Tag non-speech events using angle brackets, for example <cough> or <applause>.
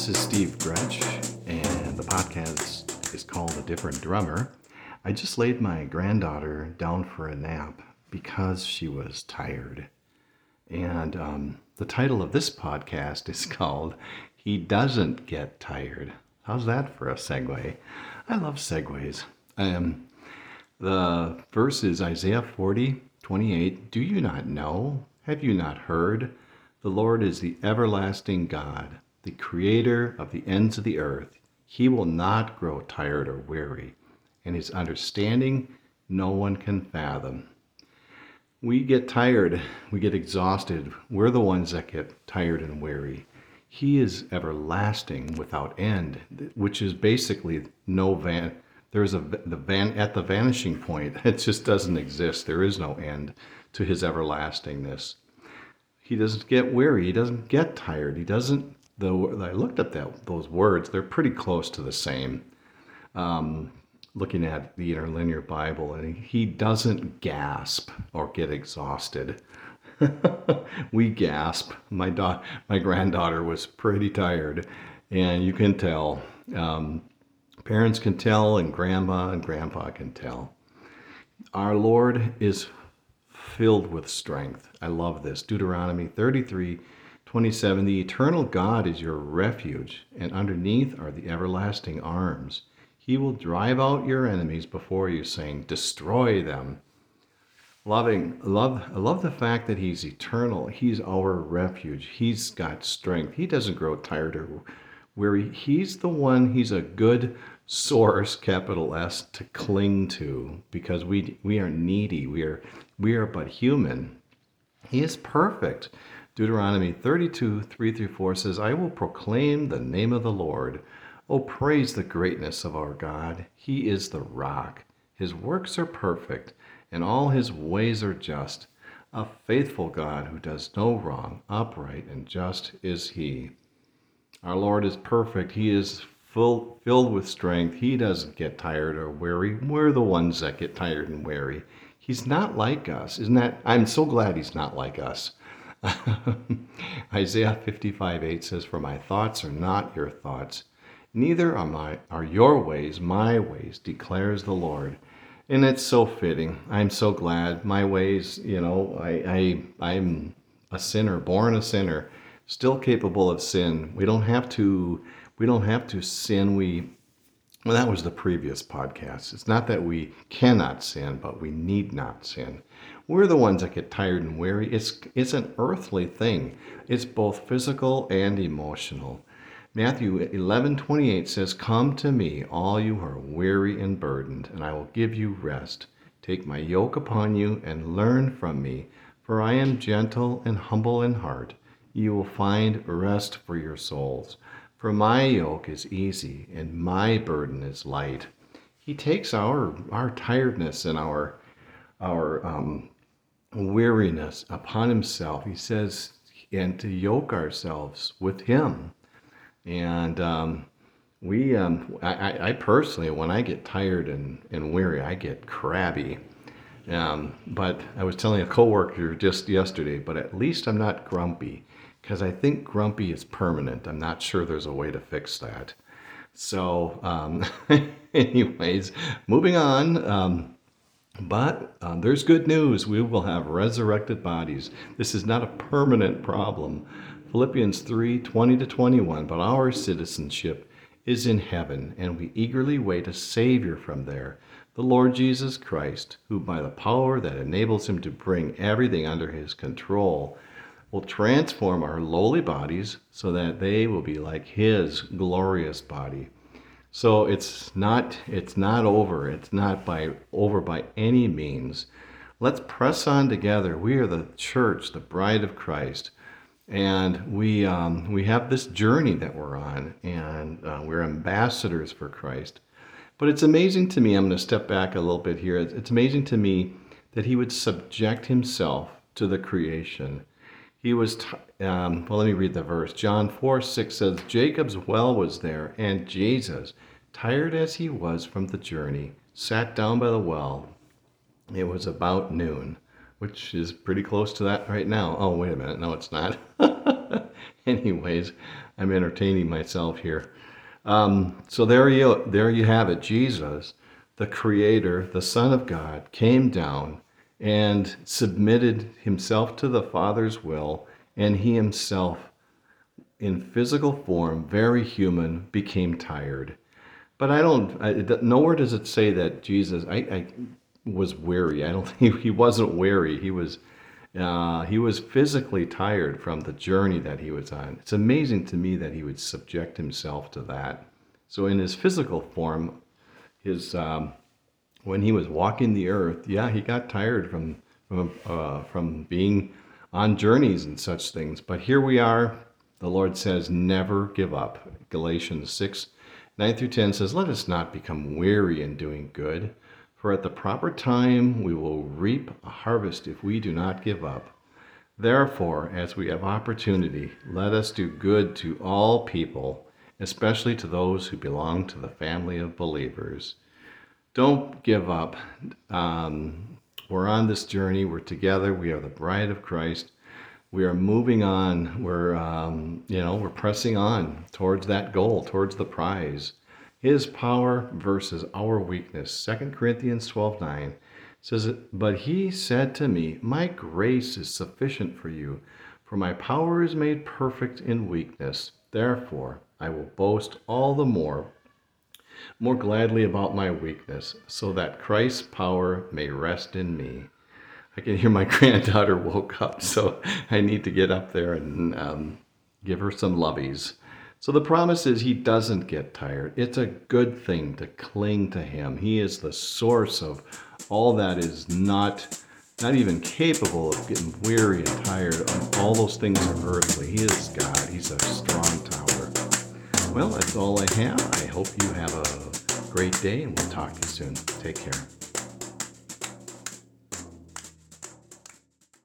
This is Steve Gretsch, and the podcast is called A Different Drummer. I just laid my granddaughter down for a nap because she was tired. And um, the title of this podcast is <laughs> called He Doesn't Get Tired. How's that for a segue? I love segues. Um, the verse is Isaiah 40, 28. Do you not know? Have you not heard? The Lord is the everlasting God, the creator of the ends of the earth. He will not grow tired or weary, and his understanding no one can fathom. We get tired, we get exhausted. We're the ones that get tired and weary. He is everlasting without end, which is basically no van. There's a the van at the vanishing point. <laughs> It just doesn't exist. There is no end to his everlastingness. He doesn't get weary. He doesn't get tired. He doesn't. Though I looked at that those words, they're pretty close to the same. Um, looking at the interlinear Bible, and he doesn't gasp or get exhausted. <laughs> we gasp. My da- my granddaughter was pretty tired, and you can tell. Um, parents can tell, and grandma and grandpa can tell. Our Lord is filled with strength. I love this. Deuteronomy 33 27. The eternal God is your refuge, and underneath are the everlasting arms. He will drive out your enemies before you, saying, Destroy them. Loving, love, I love the fact that He's eternal. He's our refuge. He's got strength. He doesn't grow tired or weary. He's the one, He's a good source, capital S, to cling to because we, we are needy. We are, we are but human. He is perfect. Deuteronomy 32, 3 through 4 says, I will proclaim the name of the Lord. Oh, praise the greatness of our God. He is the rock. His works are perfect, and all his ways are just. A faithful God who does no wrong, upright and just is he. Our Lord is perfect. He is full, filled with strength. He doesn't get tired or weary. We're the ones that get tired and weary. He's not like us. Isn't that? I'm so glad he's not like us. <laughs> Isaiah 55 8 says, For my thoughts are not your thoughts, neither are, my, are your ways my ways, declares the Lord. And it's so fitting. I'm so glad my ways, you know, I, I, I'm a sinner, born a sinner, still capable of sin. We don't have to we don't have to sin. We well, that was the previous podcast. It's not that we cannot sin, but we need not sin. We're the ones that get tired and weary. It's it's an earthly thing. It's both physical and emotional. Matthew 11:28 says, "Come to me, all you who are weary and burdened, and I will give you rest. Take my yoke upon you and learn from me, for I am gentle and humble in heart. You will find rest for your souls." For my yoke is easy and my burden is light. He takes our our tiredness and our our um, weariness upon himself. He says, and to yoke ourselves with him. And um, we, um, I, I, personally, when I get tired and, and weary, I get crabby. Um, but I was telling a coworker just yesterday, but at least I'm not grumpy because I think grumpy is permanent. I'm not sure there's a way to fix that. So, um, <laughs> anyways, moving on. Um, but um, there's good news. We will have resurrected bodies. This is not a permanent problem. Philippians 3 20 to 21. But our citizenship is in heaven, and we eagerly wait a Savior from there, the Lord Jesus Christ, who by the power that enables him to bring everything under his control will transform our lowly bodies so that they will be like his glorious body. So it's not it's not over. It's not by over by any means. Let's press on together. We are the church, the bride of Christ, and we um, we have this journey that we're on, and uh, we're ambassadors for Christ. But it's amazing to me. I'm going to step back a little bit here. It's amazing to me that He would subject Himself to the creation he was, t- um, well, let me read the verse. John 4 6 says, Jacob's well was there, and Jesus, tired as he was from the journey, sat down by the well. It was about noon, which is pretty close to that right now. Oh, wait a minute. No, it's not. <laughs> Anyways, I'm entertaining myself here. Um, so there you there you have it. Jesus, the Creator, the Son of God, came down and submitted himself to the Father's will, and he himself, in physical form, very human, became tired. But I don't. I, nowhere does it say that Jesus. I, I was weary. I don't <laughs> think he wasn't weary. He was uh, he was physically tired from the journey that he was on. It's amazing to me that he would subject himself to that. So in his physical form, his um, when he was walking the earth, yeah, he got tired from from uh, from being on journeys and such things. But here we are. The Lord says, "Never give up." Galatians six. 9 through 10 says, Let us not become weary in doing good, for at the proper time we will reap a harvest if we do not give up. Therefore, as we have opportunity, let us do good to all people, especially to those who belong to the family of believers. Don't give up. Um, we're on this journey. We're together. We are the bride of Christ. We are moving on. We're, um, you know, we're pressing on towards that goal, towards the prize his power versus our weakness. 2 Corinthians 12 9 says, But he said to me, My grace is sufficient for you, for my power is made perfect in weakness. Therefore, I will boast all the more, more gladly about my weakness, so that Christ's power may rest in me. I can hear my <laughs> granddaughter woke up, so I need to get up there and um, give her some loveys. So the promise is he doesn't get tired. It's a good thing to cling to him. He is the source of all that is not not even capable of getting weary and tired. All those things are earthly. He is God. He's a strong tower. Well, that's all I have. I hope you have a great day and we'll talk to you soon. Take care.